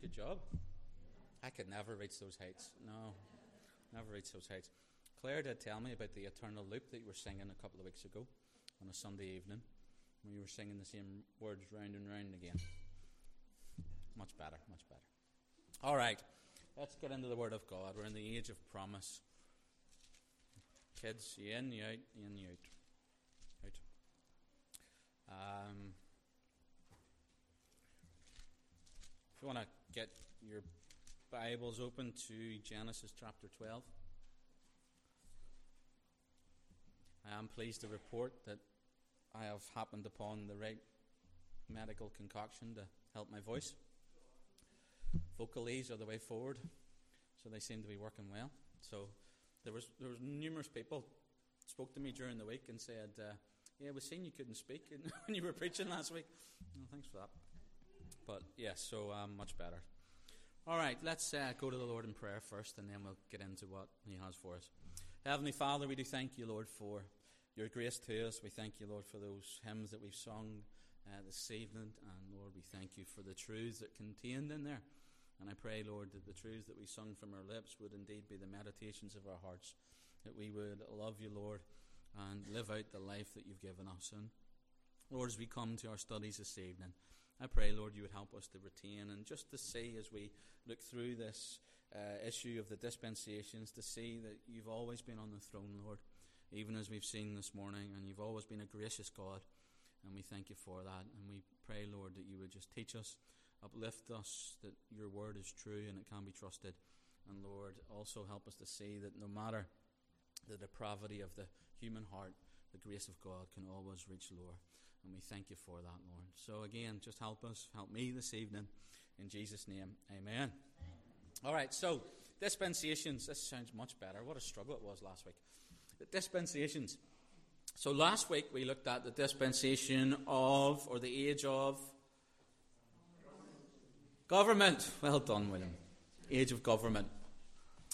Good job. I could never reach those heights. No, never reach those heights. Claire did tell me about the eternal loop that you were singing a couple of weeks ago on a Sunday evening when you were singing the same words round and round again. Much better, much better. All right, let's get into the Word of God. We're in the age of promise. Kids, you in, you out, you in, you out. Out. Um, if you want to get your Bibles open to Genesis chapter 12. I am pleased to report that I have happened upon the right medical concoction to help my voice. Vocalies are the way forward, so they seem to be working well. So there was there was numerous people spoke to me during the week and said, uh, "Yeah, we seen you couldn't speak when you were preaching last week." Well, thanks for that. But yes, so um, much better. All right, let's uh, go to the Lord in prayer first, and then we'll get into what He has for us. Heavenly Father, we do thank you, Lord, for your grace to us. We thank you, Lord, for those hymns that we've sung uh, this evening. And Lord, we thank you for the truths that contained in there. And I pray, Lord, that the truths that we sung from our lips would indeed be the meditations of our hearts. That we would love you, Lord, and live out the life that you've given us. And Lord, as we come to our studies this evening, I pray, Lord, you would help us to retain and just to see as we look through this uh, issue of the dispensations, to see that you've always been on the throne, Lord even as we've seen this morning. And you've always been a gracious God, and we thank you for that. And we pray, Lord, that you would just teach us, uplift us, that your word is true and it can be trusted. And Lord, also help us to see that no matter the depravity of the human heart, the grace of God can always reach lower. And we thank you for that, Lord. So again, just help us, help me this evening. In Jesus' name, amen. All right, so dispensations. This sounds much better. What a struggle it was last week the dispensations. So last week we looked at the dispensation of, or the age of, government. Well done, William. Age of government.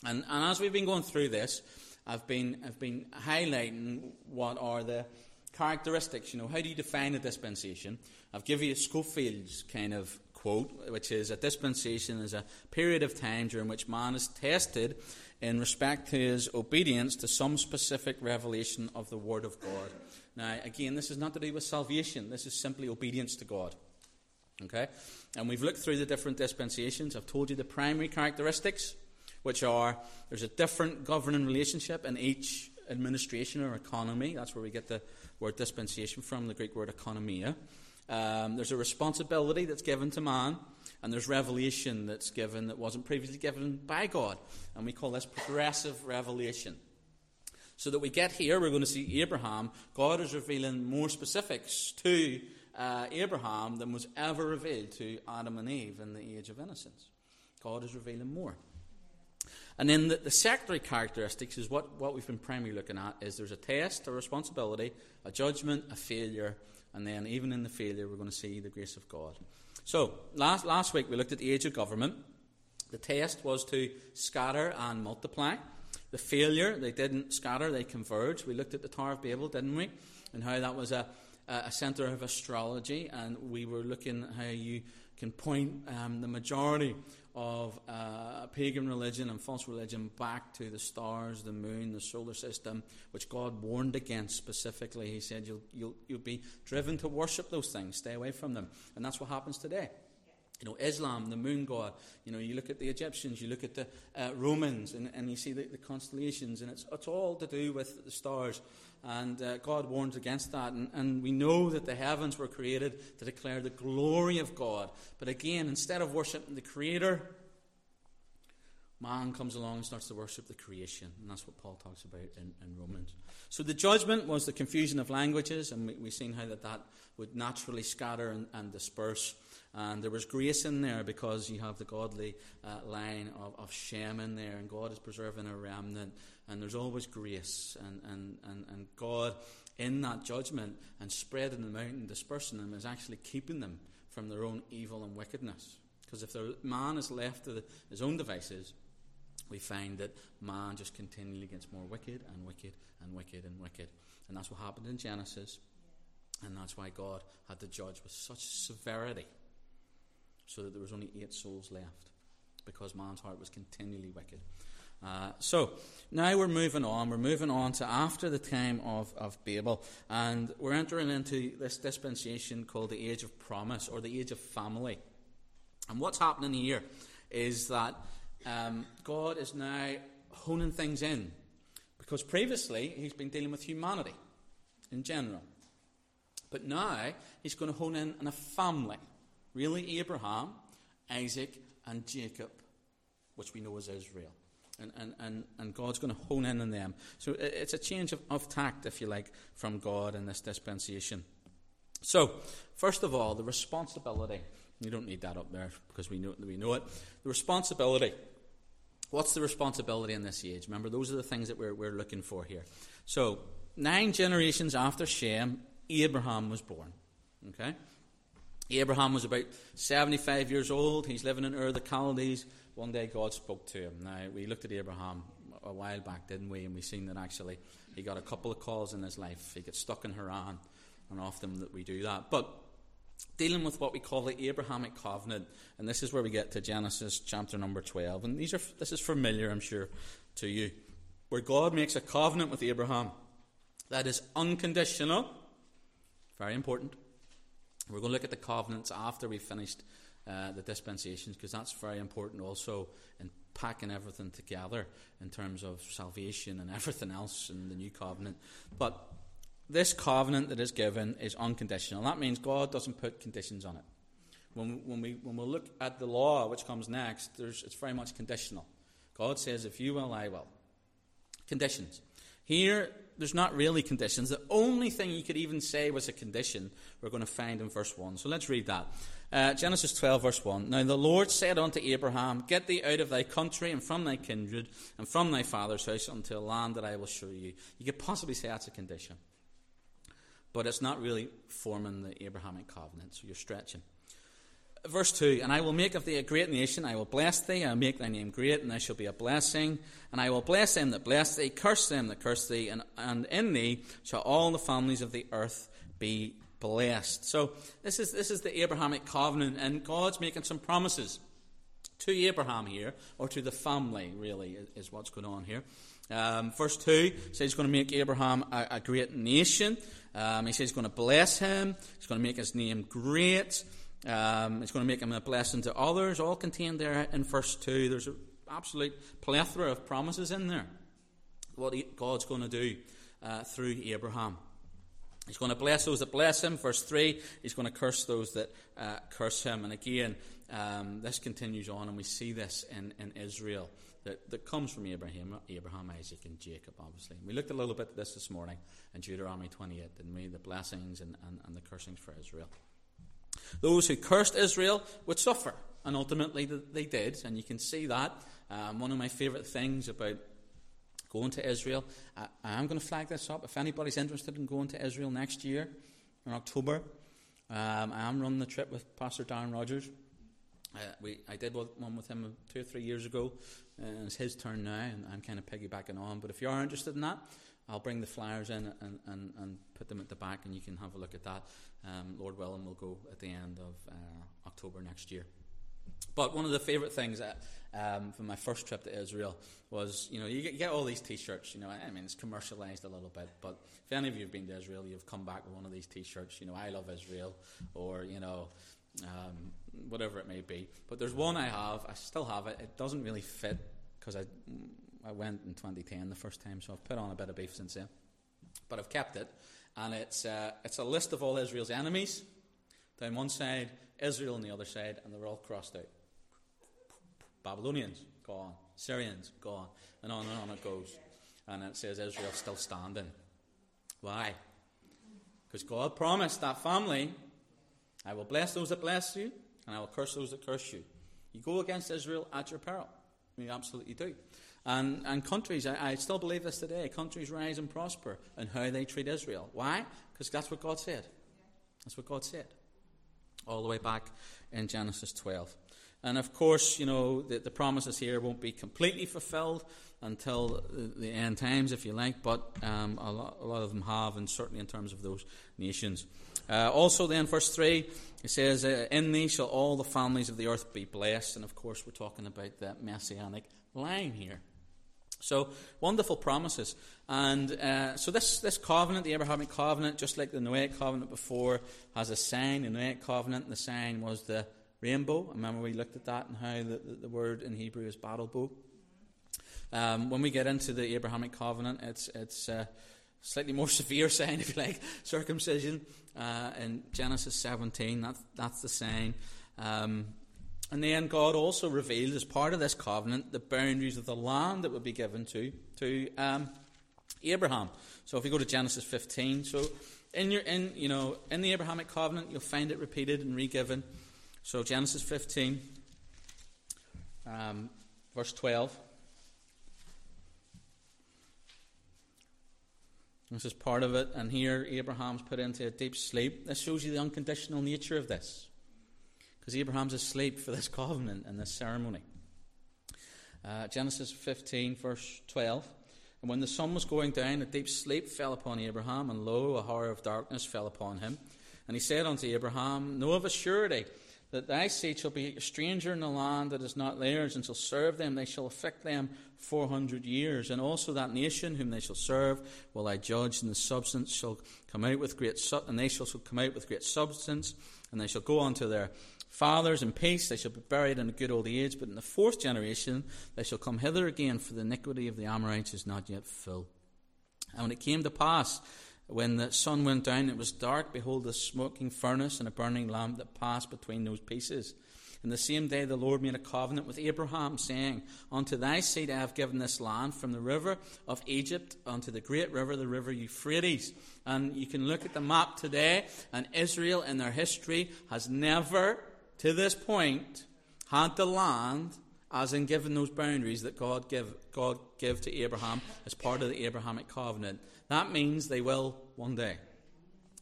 And, and as we've been going through this, I've been, I've been highlighting what are the characteristics. You know, how do you define a dispensation? I've given you Scofield's kind of quote, which is a dispensation is a period of time during which man is tested in respect to his obedience to some specific revelation of the Word of God. Now, again, this is not to do with salvation, this is simply obedience to God. Okay? And we've looked through the different dispensations. I've told you the primary characteristics, which are there's a different governing relationship in each administration or economy. That's where we get the word dispensation from, the Greek word economia. Um, there's a responsibility that's given to man, and there's revelation that's given that wasn't previously given by God. And we call this progressive revelation. So that we get here, we're going to see Abraham. God is revealing more specifics to uh, Abraham than was ever revealed to Adam and Eve in the age of innocence. God is revealing more. And then the, the secondary characteristics is what, what we've been primarily looking at is there's a test, a responsibility, a judgment, a failure, and then even in the failure we're going to see the grace of God. So, last, last week we looked at the age of government. The test was to scatter and multiply. The failure, they didn't scatter, they converged. We looked at the Tower of Babel, didn't we? And how that was a, a centre of astrology, and we were looking how you can point um, the majority of uh, pagan religion and false religion back to the stars, the moon, the solar system, which God warned against specifically. He said, You'll, you'll, you'll be driven to worship those things, stay away from them. And that's what happens today. You know, Islam, the moon god, you know, you look at the Egyptians, you look at the uh, Romans, and, and you see the, the, constellations, and it's, it's all to do with the stars. And uh, God warns against that. And, and we know that the heavens were created to declare the glory of God. But again, instead of worshiping the Creator, man comes along and starts to worship the creation. And that's what Paul talks about in, in Romans. So the judgment was the confusion of languages, and we, we've seen how that, that would naturally scatter and, and disperse. And there was grace in there because you have the godly uh, line of, of Shem in there, and God is preserving a remnant, and there's always grace. And, and, and, and God, in that judgment and spreading them out and dispersing them, is actually keeping them from their own evil and wickedness. Because if the man is left to the, his own devices, we find that man just continually gets more wicked and wicked and wicked and wicked. And that's what happened in Genesis. And that's why God had to judge with such severity. So that there was only eight souls left because man's heart was continually wicked. Uh, so now we're moving on. We're moving on to after the time of, of Babel, and we're entering into this dispensation called the age of promise or the age of family. And what's happening here is that um, God is now honing things in because previously he's been dealing with humanity in general. But now he's going to hone in on a family. Really, Abraham, Isaac, and Jacob, which we know as Israel. And, and, and, and God's going to hone in on them. So it's a change of, of tact, if you like, from God in this dispensation. So, first of all, the responsibility. You don't need that up there because we know, we know it. The responsibility. What's the responsibility in this age? Remember, those are the things that we're, we're looking for here. So, nine generations after Shem, Abraham was born. Okay? Abraham was about 75 years old. He's living in Ur of the Chaldees. One day God spoke to him. Now, we looked at Abraham a while back, didn't we? And we seen that actually he got a couple of calls in his life. He got stuck in Haran, and often that we do that. But dealing with what we call the Abrahamic covenant, and this is where we get to Genesis chapter number 12. And these are, this is familiar, I'm sure, to you. Where God makes a covenant with Abraham that is unconditional very important. We're going to look at the covenants after we've finished uh, the dispensations because that's very important also in packing everything together in terms of salvation and everything else in the new covenant. But this covenant that is given is unconditional. That means God doesn't put conditions on it. When, when, we, when we look at the law, which comes next, it's very much conditional. God says, if you will, I will. Conditions. Here, there's not really conditions. The only thing you could even say was a condition we're going to find in verse 1. So let's read that. Uh, Genesis 12, verse 1. Now the Lord said unto Abraham, Get thee out of thy country and from thy kindred and from thy father's house unto a land that I will show you. You could possibly say that's a condition. But it's not really forming the Abrahamic covenant, so you're stretching. Verse 2 And I will make of thee a great nation, I will bless thee, I will make thy name great, and thou shalt be a blessing. And I will bless them that bless thee, curse them that curse thee, and, and in thee shall all the families of the earth be blessed. So this is, this is the Abrahamic covenant, and God's making some promises to Abraham here, or to the family, really, is what's going on here. Um, verse 2 says he's going to make Abraham a, a great nation. Um, he says he's going to bless him, he's going to make his name great. Um, it's going to make him a blessing to others, all contained there in verse 2. There's an absolute plethora of promises in there. What God's going to do uh, through Abraham. He's going to bless those that bless him. Verse 3, he's going to curse those that uh, curse him. And again, um, this continues on, and we see this in, in Israel that, that comes from Abraham, Abraham, Isaac, and Jacob, obviously. We looked a little bit at this this morning in Deuteronomy 28, didn't we? The blessings and, and, and the cursings for Israel. Those who cursed Israel would suffer, and ultimately they did, and you can see that. Um, one of my favourite things about going to Israel, I, am going to flag this up. If anybody's interested in going to Israel next year, in October, um, I am running the trip with Pastor Darren Rogers. Uh, we, I did one with him two or three years ago, and it's his turn now, and I'm kind of piggybacking on. But if you are interested in that, I'll bring the flyers in and, and, and put them at the back, and you can have a look at that. Um, Lord willing, we'll go at the end of uh, October next year. But one of the favourite things that, um, from my first trip to Israel was, you know, you get, you get all these T-shirts. You know, I mean, it's commercialised a little bit, but if any of you have been to Israel, you've come back with one of these T-shirts. You know, I love Israel, or you know, um, whatever it may be. But there's one I have. I still have it. It doesn't really fit because I I went in 2010 the first time, so I've put on a bit of beef since then. But I've kept it, and it's, uh, it's a list of all Israel's enemies. Down one side, Israel on the other side, and they're all crossed out. Babylonians, gone. Syrians, gone. And on and on it goes. And it says Israel's still standing. Why? Because God promised that family, I will bless those that bless you, and I will curse those that curse you. You go against Israel at your peril. You absolutely do. And, and countries, I, I, still believe this today, countries rise and prosper in how they treat Israel. Why? Because that's what God said. That's what God said. All the way back in Genesis 12. And of course, you know, the, the promises here won't be completely fulfilled until the, end times, if you like, but um, a, lot, a, lot, of them have, and certainly in terms of those nations. Uh, also, then, verse 3, it says, uh, In thee shall all the families of the earth be blessed. And of course, we're talking about that messianic line here. So, wonderful promises. And uh, so, this, this covenant, the Abrahamic covenant, just like the Noahic covenant before, has a sign. The Noahic covenant, the sign was the rainbow. I Remember, we looked at that and how the, the, the word in Hebrew is battle bow. Um, when we get into the Abrahamic covenant, it's, it's uh, slightly more severe sign, if you like, circumcision. Uh, in Genesis 17, that's, that's the sign. Um, and then God also revealed, as part of this covenant, the boundaries of the land that would be given to, to um, Abraham. So if we go to Genesis 15, so in your in you know in the Abrahamic covenant, you'll find it repeated and re-given. So Genesis 15, um, verse 12. This is part of it, and here Abraham's put into a deep sleep. This shows you the unconditional nature of this. Because Abraham's asleep for this covenant and this ceremony. Uh, Genesis 15, verse 12. And when the sun was going down, a deep sleep fell upon Abraham, and lo, a horror of darkness fell upon him. And he said unto Abraham, Know of a surety that thy seed shall be a stranger in the land that is not theirs, and shall serve them. They shall afflict them four hundred years. And also that nation whom they shall serve will I judge, and the substance shall come out with great su- and they shall come out with great substance, and they shall go on to their fathers in peace. They shall be buried in a good old age. But in the fourth generation they shall come hither again, for the iniquity of the Amorites is not yet full. And when it came to pass when the sun went down, it was dark. Behold, a smoking furnace and a burning lamp that passed between those pieces. In the same day, the Lord made a covenant with Abraham, saying, Unto thy seed I have given this land, from the river of Egypt unto the great river, the river Euphrates. And you can look at the map today, and Israel in their history has never, to this point, had the land as in given those boundaries that God give, God give to Abraham as part of the Abrahamic covenant. That means they will one day.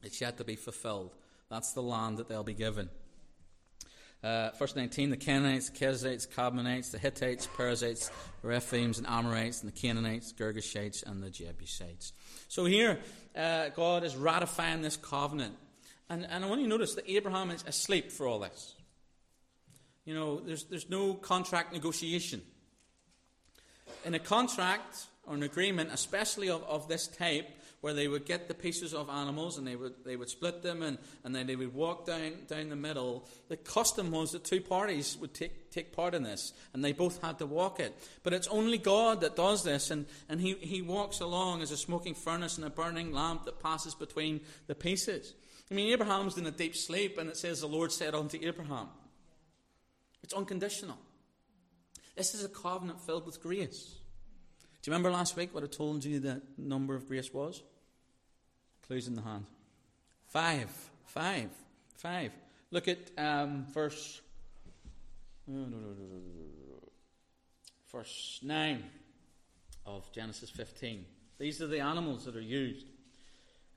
It's yet to be fulfilled. That's the land that they'll be given. Uh, verse 19 the Canaanites, the Kenizzites, Kadmonites, the Hittites, Perizzites, Rephaims, and Amorites, and the Canaanites, Girgashites, and the Jebusites. So here, uh, God is ratifying this covenant. And, and I want you to notice that Abraham is asleep for all this. You know, there's, there's no contract negotiation. In a contract or an agreement, especially of, of this type, where they would get the pieces of animals and they would, they would split them and, and then they would walk down, down the middle. The custom was that two parties would take, take part in this and they both had to walk it. But it's only God that does this and, and he, he walks along as a smoking furnace and a burning lamp that passes between the pieces. I mean, Abraham's in a deep sleep and it says the Lord said unto Abraham. It's unconditional. This is a covenant filled with grace. Do you remember last week what I told you the number of grace was? Clues in the hand. Five. Five. Five. Look at um, verse. Verse 9 of Genesis 15. These are the animals that are used.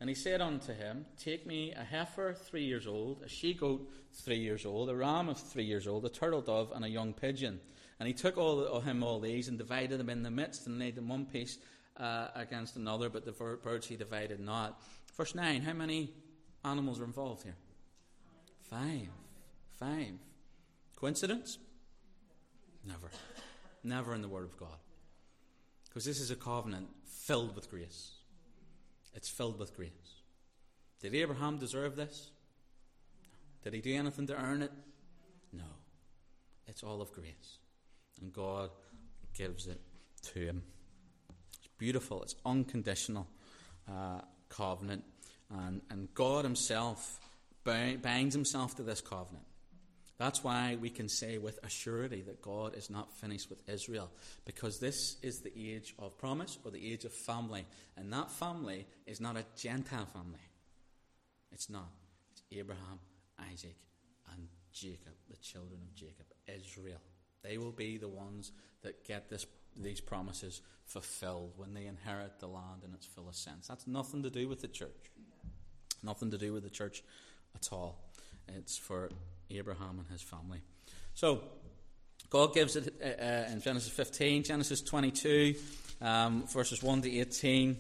And he said unto him, Take me a heifer three years old, a she goat three years old, a ram of three years old, a turtle dove, and a young pigeon. And he took all of him all these and divided them in the midst and laid them one piece uh, against another, but the birds he divided not. Verse 9, how many animals are involved here? Five. Five. Coincidence? Never. Never in the Word of God. Because this is a covenant filled with grace. It's filled with grace. Did Abraham deserve this? Did he do anything to earn it? No. It's all of grace. And God gives it to him. It's beautiful. It's unconditional uh, covenant. And, and God Himself binds Himself to this covenant. That's why we can say with a surety that God is not finished with Israel, because this is the age of promise or the age of family. And that family is not a Gentile family. It's not. It's Abraham, Isaac, and Jacob, the children of Jacob, Israel. They will be the ones that get this, these promises fulfilled when they inherit the land in its fullest sense. That's nothing to do with the church. Nothing to do with the church at all. It's for Abraham and his family. So, God gives it uh, uh, in Genesis 15, Genesis 22, um, verses 1 to 18.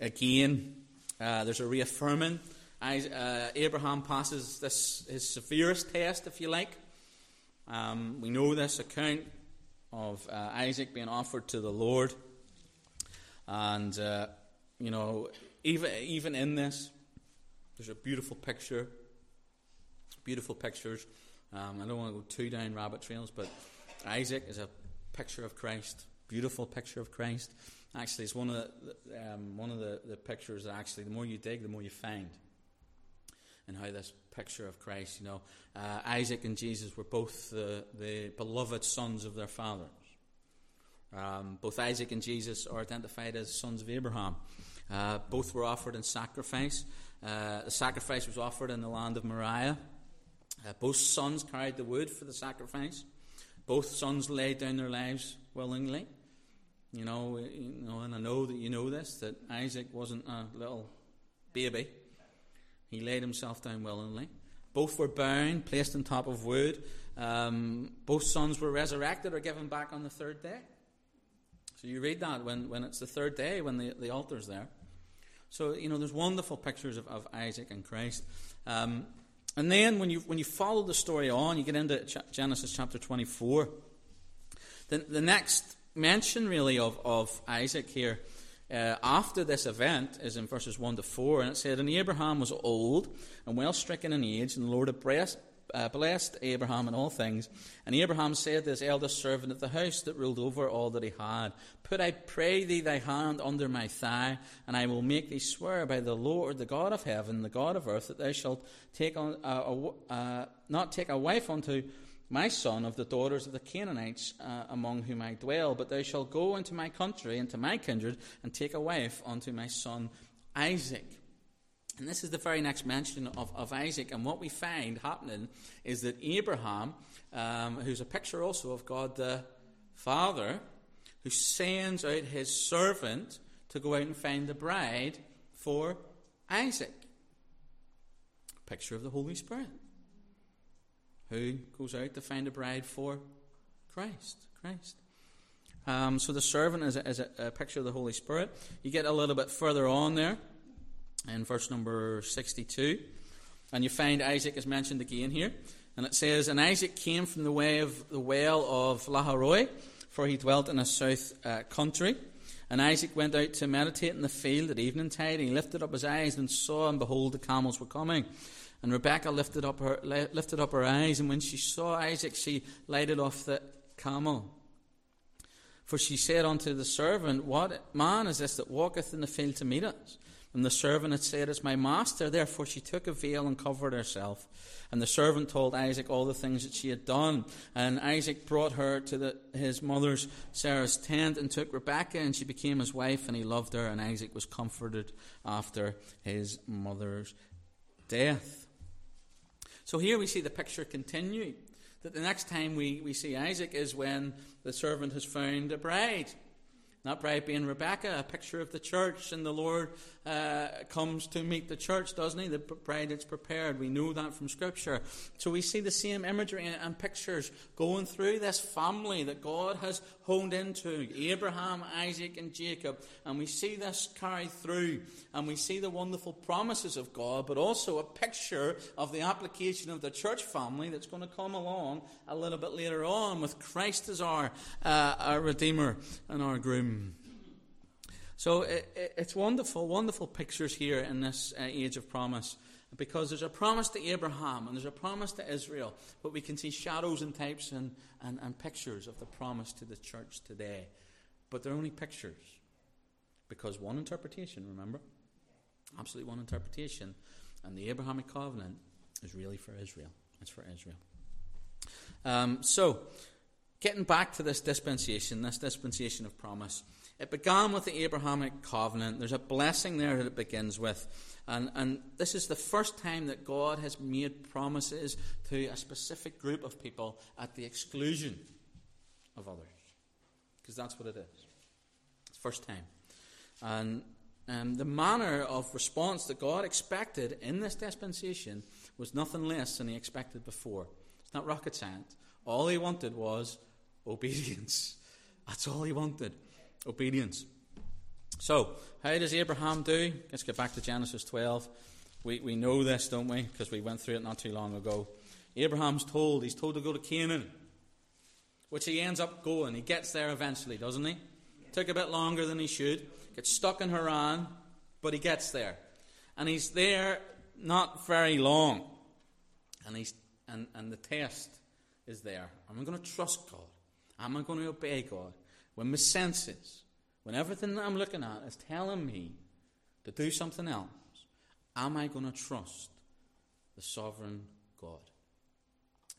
Again, uh, there's a reaffirming uh, Abraham passes this his severest test, if you like. Um, we know this account of uh, Isaac being offered to the Lord, and uh, you know, even even in this, there's a beautiful picture. Beautiful pictures. Um, I don't want to go too down rabbit trails, but Isaac is a picture of Christ. Beautiful picture of Christ. Actually, it's one of the, um, one of the, the pictures that actually, the more you dig, the more you find. And how this picture of Christ, you know, uh, Isaac and Jesus were both the, the beloved sons of their fathers. Um, both Isaac and Jesus are identified as sons of Abraham. Uh, both were offered in sacrifice. Uh, the sacrifice was offered in the land of Moriah. Uh, both sons carried the wood for the sacrifice. Both sons laid down their lives willingly. You know, you know, and I know that you know this that Isaac wasn't a little baby. He laid himself down willingly. Both were bound, placed on top of wood. Um, both sons were resurrected or given back on the third day. So you read that when, when it's the third day, when the, the altar's there. So, you know, there's wonderful pictures of, of Isaac and Christ. Um, and then when you, when you follow the story on, you get into Genesis chapter 24. The, the next mention, really, of, of Isaac here uh, after this event is in verses 1 to 4. And it said, And Abraham was old and well stricken in age, and the Lord had uh, blessed Abraham in all things. And Abraham said to his eldest servant of the house that ruled over all that he had, Put, I pray thee, thy hand under my thigh, and I will make thee swear by the Lord, the God of heaven, the God of earth, that thou shalt take on, uh, uh, not take a wife unto my son of the daughters of the Canaanites uh, among whom I dwell, but thou shalt go into my country, into my kindred, and take a wife unto my son Isaac. And this is the very next mention of, of Isaac. And what we find happening is that Abraham, um, who's a picture also of God the Father, who sends out his servant to go out and find the bride for Isaac. Picture of the Holy Spirit, who goes out to find a bride for Christ. Christ. Um, so the servant is, a, is a, a picture of the Holy Spirit. You get a little bit further on there in verse number 62. And you find Isaac is mentioned again here. And it says, And Isaac came from the way of the well of Lahairoi, for he dwelt in a south uh, country. And Isaac went out to meditate in the field at eventide. And he lifted up his eyes and saw, and behold, the camels were coming. And Rebekah lifted up her lifted up her eyes, and when she saw Isaac, she lighted off the camel. For she said unto the servant, What man is this that walketh in the field to meet us? And the servant had said, It's my master. Therefore she took a veil and covered herself. And the servant told Isaac all the things that she had done. And Isaac brought her to the, his mother's Sarah's tent and took Rebekah, and she became his wife, and he loved her. And Isaac was comforted after his mother's death. So here we see the picture continue. That the next time we, we see Isaac is when the servant has found a bride. That bride being Rebecca, a picture of the church, and the Lord uh, comes to meet the church, doesn't he? The bride that's prepared. We know that from Scripture. So we see the same imagery and pictures going through this family that God has honed into Abraham, Isaac, and Jacob. And we see this carried through, and we see the wonderful promises of God, but also a picture of the application of the church family that's going to come along a little bit later on with Christ as our, uh, our Redeemer and our groom. So it, it, it's wonderful, wonderful pictures here in this uh, age of promise. Because there's a promise to Abraham and there's a promise to Israel, but we can see shadows and types and, and, and pictures of the promise to the church today. But they're only pictures. Because one interpretation, remember? Absolutely one interpretation. And the Abrahamic covenant is really for Israel. It's for Israel. Um, so, getting back to this dispensation, this dispensation of promise. It began with the Abrahamic covenant. There's a blessing there that it begins with. And, and this is the first time that God has made promises to a specific group of people at the exclusion of others. Because that's what it is. It's first time. And um, the manner of response that God expected in this dispensation was nothing less than he expected before. It's not rocket science. All he wanted was obedience. That's all he wanted obedience. So, how does Abraham do? Let's get back to Genesis 12. We, we know this, don't we? Because we went through it not too long ago. Abraham's told, he's told to go to Canaan, which he ends up going. He gets there eventually, doesn't he? Took a bit longer than he should. Gets stuck in Haran, but he gets there. And he's there not very long. And, he's, and, and the test is there. Am I going to trust God? Am I going to obey God? When my senses, when everything that I'm looking at is telling me to do something else, am I going to trust the sovereign God?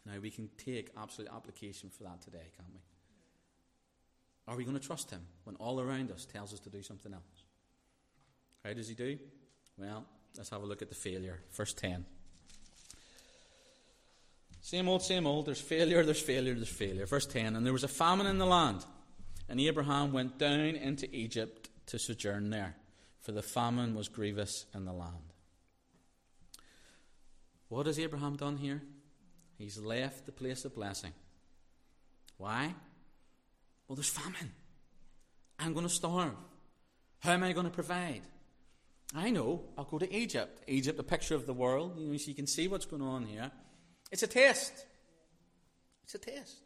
Now, we can take absolute application for that today, can't we? Are we going to trust Him when all around us tells us to do something else? How does He do? Well, let's have a look at the failure. Verse 10. Same old, same old. There's failure, there's failure, there's failure. Verse 10 And there was a famine in the land, and Abraham went down into Egypt to sojourn there, for the famine was grievous in the land. What has Abraham done here? He's left the place of blessing. Why? Well, there's famine. I'm going to starve. How am I going to provide? I know. I'll go to Egypt. Egypt, a picture of the world. You know, so you can see what's going on here. It's a test. It's a test.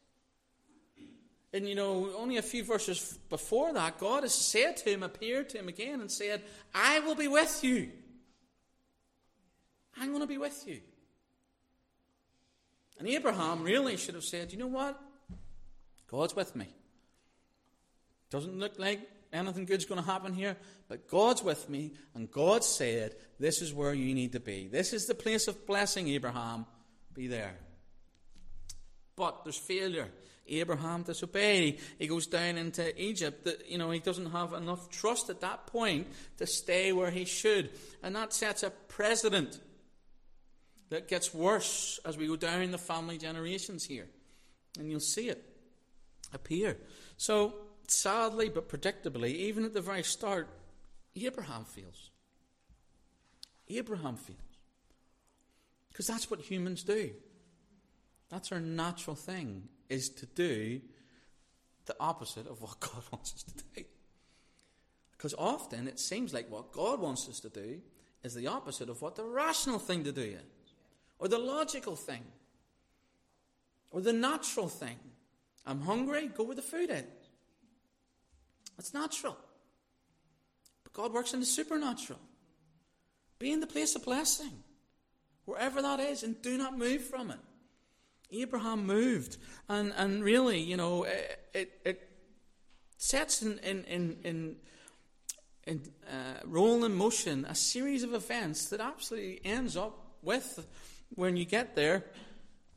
And you know, only a few verses before that, God has said to him, appeared to him again, and said, I will be with you. I'm going to be with you. And Abraham really should have said, You know what? God's with me. Doesn't look like anything good's going to happen here, but God's with me, and God said, This is where you need to be. This is the place of blessing, Abraham. Be there. But there's failure. Abraham disobeyed. He goes down into Egypt. You know, he doesn't have enough trust at that point to stay where he should. And that sets a precedent that gets worse as we go down the family generations here. And you'll see it appear. So, sadly but predictably, even at the very start, Abraham feels. Abraham feels. Because that's what humans do. That's our natural thing, is to do the opposite of what God wants us to do. Because often it seems like what God wants us to do is the opposite of what the rational thing to do is, or the logical thing, or the natural thing. I'm hungry, go where the food is. That's natural. But God works in the supernatural. Be in the place of blessing wherever that is, and do not move from it. Abraham moved, and, and really, you know, it, it, sets in, in, in, in, in uh, roll in motion a series of events that absolutely ends up with, when you get there,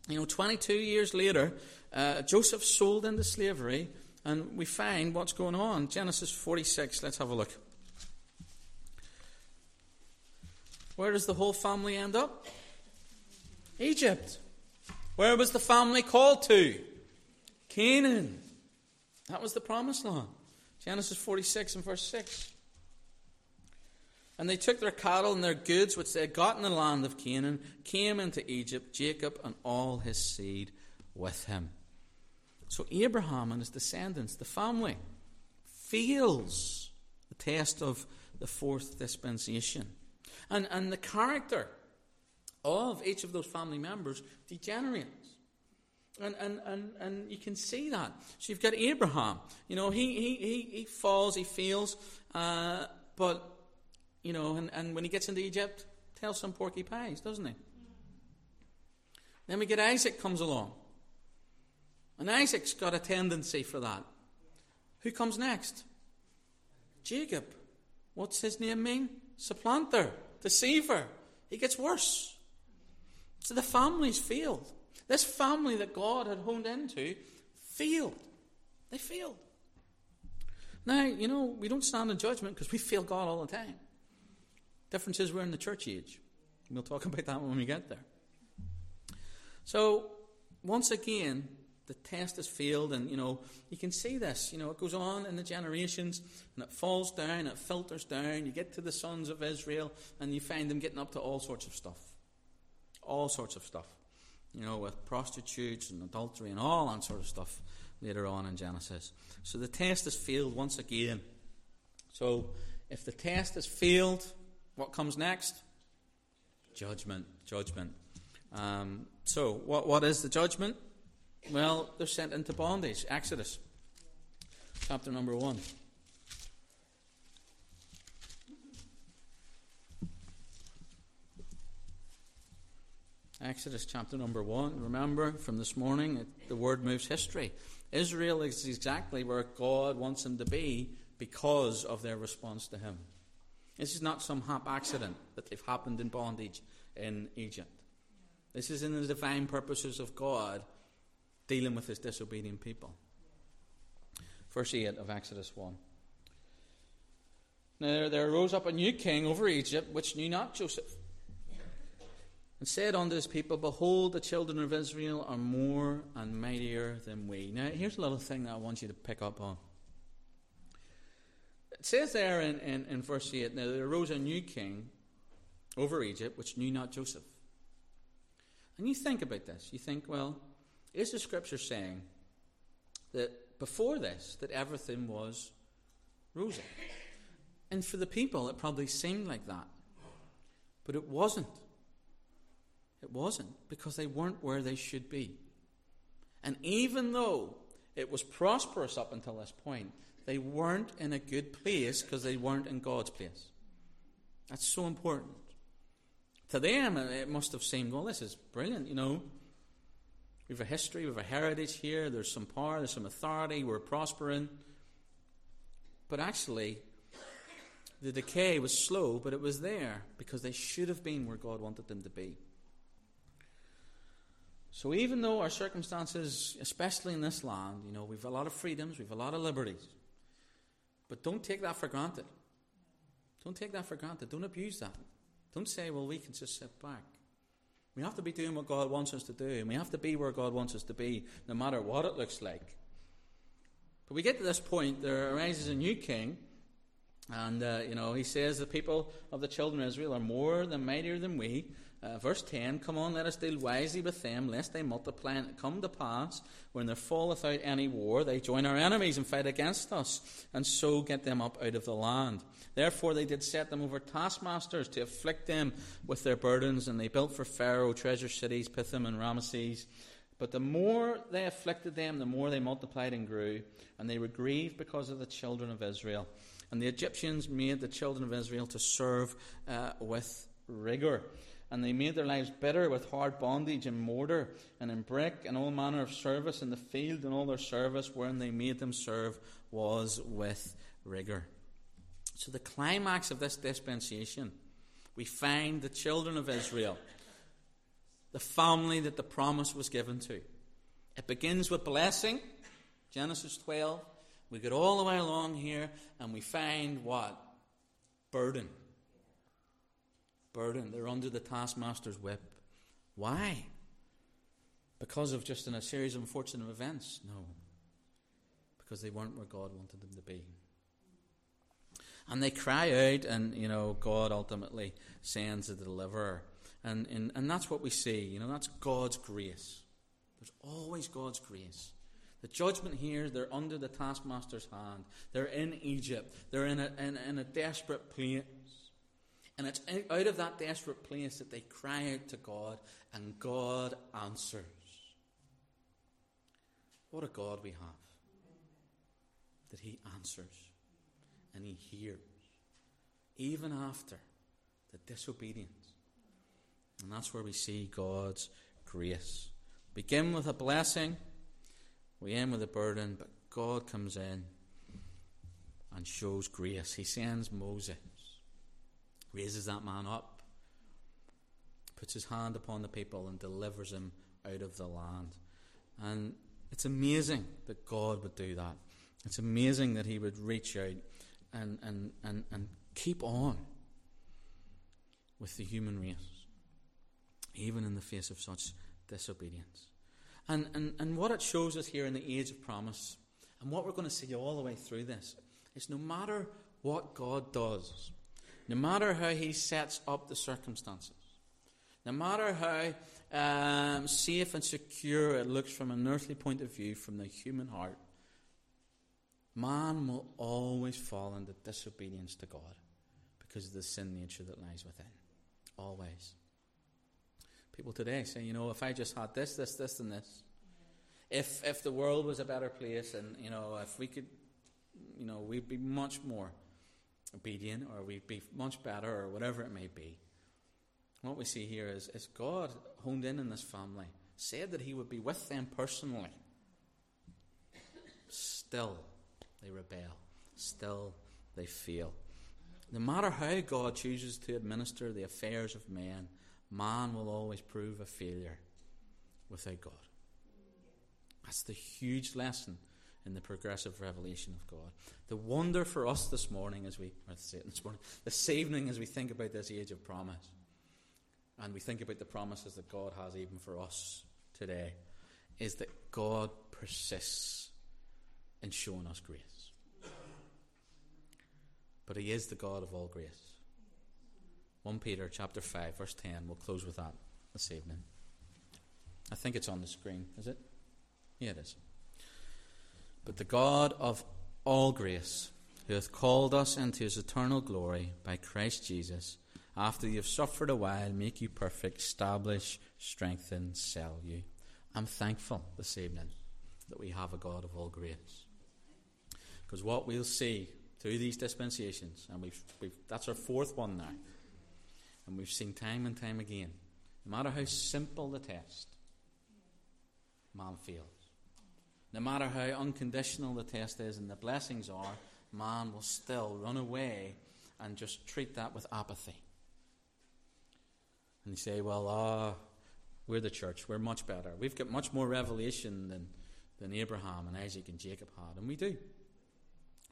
you know, 22 years later, uh, Joseph sold into slavery, and we find what's going on. Genesis 46, let's have a look. Where does the whole family end up? Egypt. Where was the family called to? Canaan. That was the promised land. Genesis 46 and verse 6. And they took their cattle and their goods, which they had got in the land of Canaan, came into Egypt, Jacob and all his seed with him. So Abraham and his descendants, the family, feels the test of the fourth dispensation. And, and the character of each of those family members degenerates. And, and, and, and you can see that. So you've got Abraham. You know, he, he, he, he falls, he feels, uh, but, you know, and, and when he gets into Egypt, tells some porky pies, doesn't he? Then we get Isaac comes along. And Isaac's got a tendency for that. Who comes next? Jacob. What's his name mean? Supplanter, deceiver. He gets worse. So the family's failed. This family that God had honed into failed. They failed. Now, you know, we don't stand in judgment because we fail God all the time. Difference is we're in the church age. We'll talk about that when we get there. So, once again, the test has failed, and you know you can see this. You know it goes on in the generations, and it falls down, it filters down. You get to the sons of Israel, and you find them getting up to all sorts of stuff, all sorts of stuff. You know, with prostitutes and adultery and all that sort of stuff later on in Genesis. So the test has failed once again. So if the test has failed, what comes next? Judgment, judgment. Um, so, what, what is the judgment? Well, they're sent into bondage. Exodus, chapter number 1. Exodus chapter number 1. Remember from this morning, it, the word moves history. Israel is exactly where God wants them to be because of their response to Him. This is not some hap accident that they've happened in bondage in Egypt. This is in the divine purposes of God dealing with His disobedient people. Verse 8 of Exodus 1. Now there arose up a new king over Egypt, which knew not Joseph and said unto his people, Behold, the children of Israel are more and mightier than we. Now, here's a little thing that I want you to pick up on. It says there in, in, in verse 8 Now there arose a new king over Egypt, which knew not Joseph. And you think about this. You think, well, is the scripture saying that before this, that everything was rosy? And for the people, it probably seemed like that. But it wasn't. It wasn't because they weren't where they should be. And even though it was prosperous up until this point, they weren't in a good place because they weren't in God's place. That's so important. To them, it must have seemed, well, this is brilliant, you know. We have a history, we have a heritage here, there's some power, there's some authority, we're prospering. But actually, the decay was slow, but it was there because they should have been where God wanted them to be. So even though our circumstances, especially in this land, you know, we've a lot of freedoms, we've a lot of liberties, but don't take that for granted. Don't take that for granted. Don't abuse that. Don't say, well, we can just sit back. We have to be doing what God wants us to do, and we have to be where God wants us to be, no matter what it looks like. But we get to this point, there arises a new king, and, uh, you know, he says the people of the children of Israel are more than mightier than we. Uh, verse 10 Come on, let us deal wisely with them, lest they multiply and come to pass when there falleth out any war, they join our enemies and fight against us, and so get them up out of the land. Therefore they did set them over taskmasters to afflict them with their burdens, and they built for Pharaoh treasure cities, Pithom and Ramesses. But the more they afflicted them, the more they multiplied and grew, and they were grieved because of the children of Israel. And the Egyptians made the children of Israel to serve uh, with rigor and they made their lives bitter with hard bondage and mortar and in brick and all manner of service in the field, and all their service wherein they made them serve was with rigour. So, the climax of this dispensation, we find the children of Israel, the family that the promise was given to. It begins with blessing, Genesis 12. We get all the way along here, and we find what? Burden burden. They're under the taskmaster's whip. Why? Because of just in a series of unfortunate events? No. Because they weren't where God wanted them to be. And they cry out, and, you know, God ultimately sends a deliverer. And, and, and that's what we see. You know, that's God's grace. There's always God's grace. The judgment here, they're under the taskmaster's hand. They're in Egypt. They're in a, in, in a desperate place. And it's out of that desperate place that they cry out to God, and God answers. What a God we have! That He answers and He hears, even after the disobedience. And that's where we see God's grace. Begin with a blessing, we end with a burden, but God comes in and shows grace. He sends Moses raises that man up, puts his hand upon the people, and delivers him out of the land. And it's amazing that God would do that. It's amazing that he would reach out and, and, and, and keep on with the human race, even in the face of such disobedience. And, and, and what it shows us here in the age of promise, and what we're going to see all the way through this, is no matter what God does, no matter how he sets up the circumstances, no matter how um, safe and secure it looks from an earthly point of view, from the human heart, man will always fall into disobedience to God because of the sin nature that lies within. Always. People today say, you know, if I just had this, this, this, and this, if if the world was a better place, and you know, if we could, you know, we'd be much more obedient, or we'd be much better, or whatever it may be. What we see here is, is God honed in in this family, said that He would be with them personally. Still, they rebel. Still, they fail. No matter how God chooses to administer the affairs of men, man will always prove a failure without God. That's the huge lesson in the progressive revelation of God. The wonder for us this morning, as we, or this morning, this evening, as we think about this age of promise, and we think about the promises that God has even for us today, is that God persists in showing us grace. But He is the God of all grace. 1 Peter chapter 5, verse 10. We'll close with that this evening. I think it's on the screen, is it? Yeah, it is. But the God of all grace, who hath called us into his eternal glory by Christ Jesus, after you have suffered a while, make you perfect, establish, strengthen, sell you. I'm thankful this evening that we have a God of all grace. Because what we'll see through these dispensations, and we've, we've, that's our fourth one now, and we've seen time and time again, no matter how simple the test, man fails. No matter how unconditional the test is and the blessings are, man will still run away and just treat that with apathy. And you say, well, ah, uh, we're the church. We're much better. We've got much more revelation than, than Abraham and Isaac and Jacob had. And we do.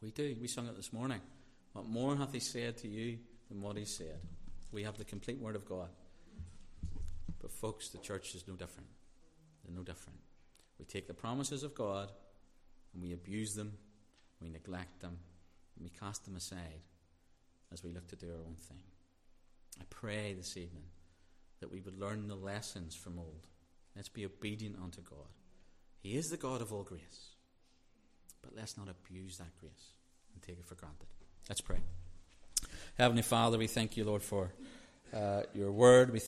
We do. We sung it this morning. What more hath he said to you than what he said? We have the complete word of God. But, folks, the church is no different. They're no different. We take the promises of God and we abuse them, we neglect them, we cast them aside as we look to do our own thing. I pray this evening that we would learn the lessons from old. Let's be obedient unto God. He is the God of all grace. But let's not abuse that grace and take it for granted. Let's pray. Heavenly Father, we thank you, Lord, for uh, your word. We